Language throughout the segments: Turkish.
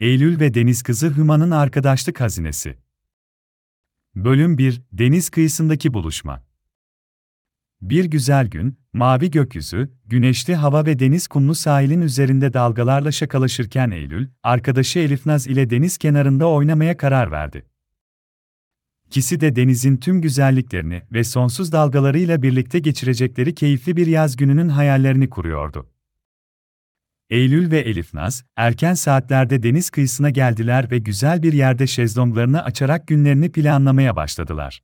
Eylül ve Deniz Kızı Hüma'nın Arkadaşlık Hazinesi Bölüm 1 Deniz Kıyısındaki Buluşma Bir güzel gün, mavi gökyüzü, güneşli hava ve deniz kumlu sahilin üzerinde dalgalarla şakalaşırken Eylül, arkadaşı Elifnaz ile deniz kenarında oynamaya karar verdi. İkisi de denizin tüm güzelliklerini ve sonsuz dalgalarıyla birlikte geçirecekleri keyifli bir yaz gününün hayallerini kuruyordu. Eylül ve Elifnaz, erken saatlerde deniz kıyısına geldiler ve güzel bir yerde şezlonglarını açarak günlerini planlamaya başladılar.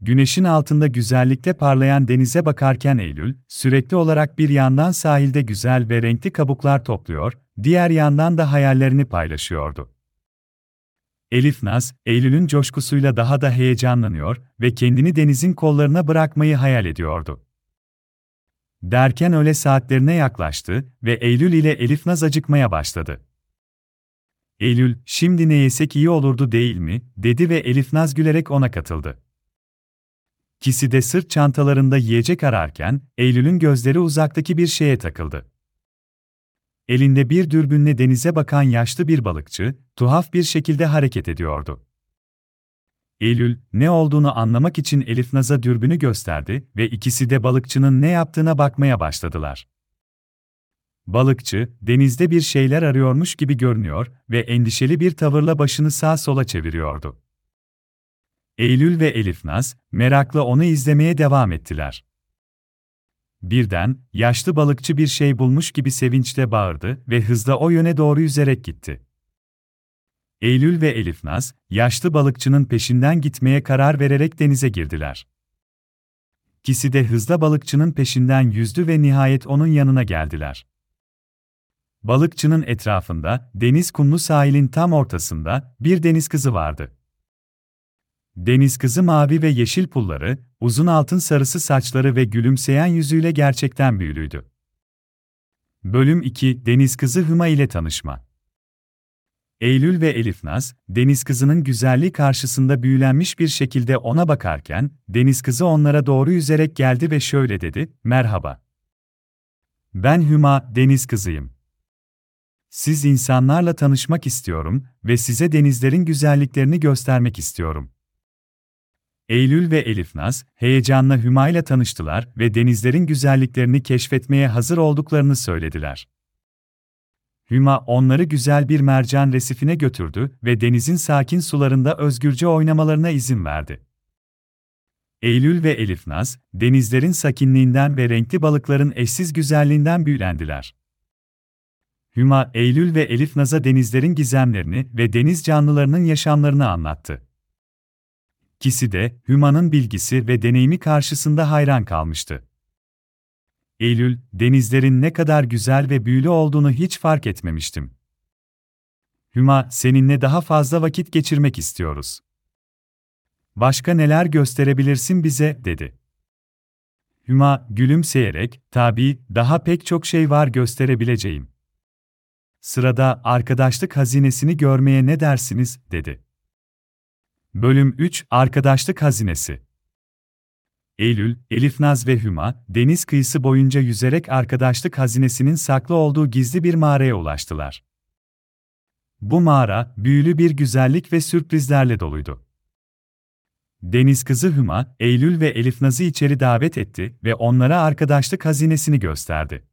Güneşin altında güzellikle parlayan denize bakarken Eylül, sürekli olarak bir yandan sahilde güzel ve renkli kabuklar topluyor, diğer yandan da hayallerini paylaşıyordu. Elif Naz, Eylül'ün coşkusuyla daha da heyecanlanıyor ve kendini denizin kollarına bırakmayı hayal ediyordu. Derken öğle saatlerine yaklaştı ve Eylül ile Elif Naz acıkmaya başladı. Eylül, şimdi ne yesek iyi olurdu değil mi, dedi ve Elif Naz gülerek ona katıldı. İkisi de sırt çantalarında yiyecek ararken, Eylül'ün gözleri uzaktaki bir şeye takıldı. Elinde bir dürbünle denize bakan yaşlı bir balıkçı, tuhaf bir şekilde hareket ediyordu. Eylül, ne olduğunu anlamak için Elif Naz'a dürbünü gösterdi ve ikisi de balıkçının ne yaptığına bakmaya başladılar. Balıkçı, denizde bir şeyler arıyormuş gibi görünüyor ve endişeli bir tavırla başını sağa sola çeviriyordu. Eylül ve Elif Naz, merakla onu izlemeye devam ettiler. Birden, yaşlı balıkçı bir şey bulmuş gibi sevinçle bağırdı ve hızla o yöne doğru yüzerek gitti. Eylül ve Elifnaz, yaşlı balıkçının peşinden gitmeye karar vererek denize girdiler. İkisi de hızla balıkçının peşinden yüzdü ve nihayet onun yanına geldiler. Balıkçının etrafında, deniz kumlu sahilin tam ortasında, bir deniz kızı vardı. Deniz kızı mavi ve yeşil pulları, uzun altın sarısı saçları ve gülümseyen yüzüyle gerçekten büyülüydü. Bölüm 2 Deniz kızı Hüma ile tanışma Eylül ve Elif Naz, deniz kızının güzelliği karşısında büyülenmiş bir şekilde ona bakarken, deniz kızı onlara doğru yüzerek geldi ve şöyle dedi, Merhaba. Ben Hüma, deniz kızıyım. Siz insanlarla tanışmak istiyorum ve size denizlerin güzelliklerini göstermek istiyorum. Eylül ve Elif Naz, heyecanla Hüma ile tanıştılar ve denizlerin güzelliklerini keşfetmeye hazır olduklarını söylediler. Hüma onları güzel bir mercan resifine götürdü ve denizin sakin sularında özgürce oynamalarına izin verdi. Eylül ve Elif Naz, denizlerin sakinliğinden ve renkli balıkların eşsiz güzelliğinden büyülendiler. Hüma, Eylül ve Elif Naz'a denizlerin gizemlerini ve deniz canlılarının yaşamlarını anlattı. İkisi de, Hüma'nın bilgisi ve deneyimi karşısında hayran kalmıştı. Eylül, denizlerin ne kadar güzel ve büyülü olduğunu hiç fark etmemiştim. Hüma, seninle daha fazla vakit geçirmek istiyoruz. Başka neler gösterebilirsin bize, dedi. Hüma, gülümseyerek, tabii, daha pek çok şey var gösterebileceğim. Sırada arkadaşlık hazinesini görmeye ne dersiniz, dedi. Bölüm 3 Arkadaşlık Hazinesi Eylül, Elifnaz ve Hüma, deniz kıyısı boyunca yüzerek arkadaşlık hazinesinin saklı olduğu gizli bir mağaraya ulaştılar. Bu mağara, büyülü bir güzellik ve sürprizlerle doluydu. Deniz kızı Hüma, Eylül ve Elifnaz'ı içeri davet etti ve onlara arkadaşlık hazinesini gösterdi.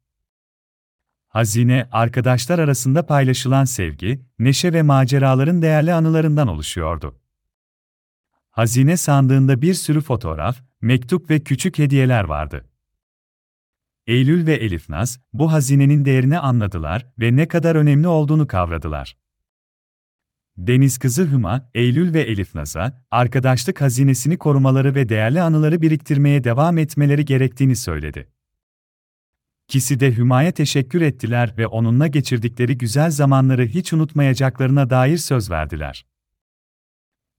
Hazine, arkadaşlar arasında paylaşılan sevgi, neşe ve maceraların değerli anılarından oluşuyordu. Hazine sandığında bir sürü fotoğraf, mektup ve küçük hediyeler vardı. Eylül ve Elifnaz, bu hazinenin değerini anladılar ve ne kadar önemli olduğunu kavradılar. Deniz kızı Hüma, Eylül ve Elifnaz'a, arkadaşlık hazinesini korumaları ve değerli anıları biriktirmeye devam etmeleri gerektiğini söyledi. İkisi de Hüma'ya teşekkür ettiler ve onunla geçirdikleri güzel zamanları hiç unutmayacaklarına dair söz verdiler.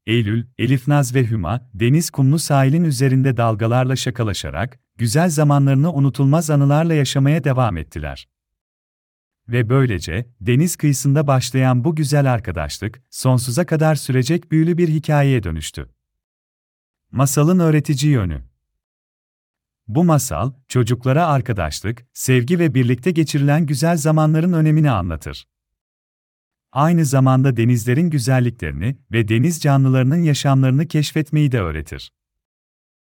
Eylül, Elifnaz ve Hüma, deniz kumlu sahilin üzerinde dalgalarla şakalaşarak, güzel zamanlarını unutulmaz anılarla yaşamaya devam ettiler. Ve böylece, deniz kıyısında başlayan bu güzel arkadaşlık, sonsuza kadar sürecek büyülü bir hikayeye dönüştü. Masalın öğretici yönü Bu masal, çocuklara arkadaşlık, sevgi ve birlikte geçirilen güzel zamanların önemini anlatır. Aynı zamanda denizlerin güzelliklerini ve deniz canlılarının yaşamlarını keşfetmeyi de öğretir.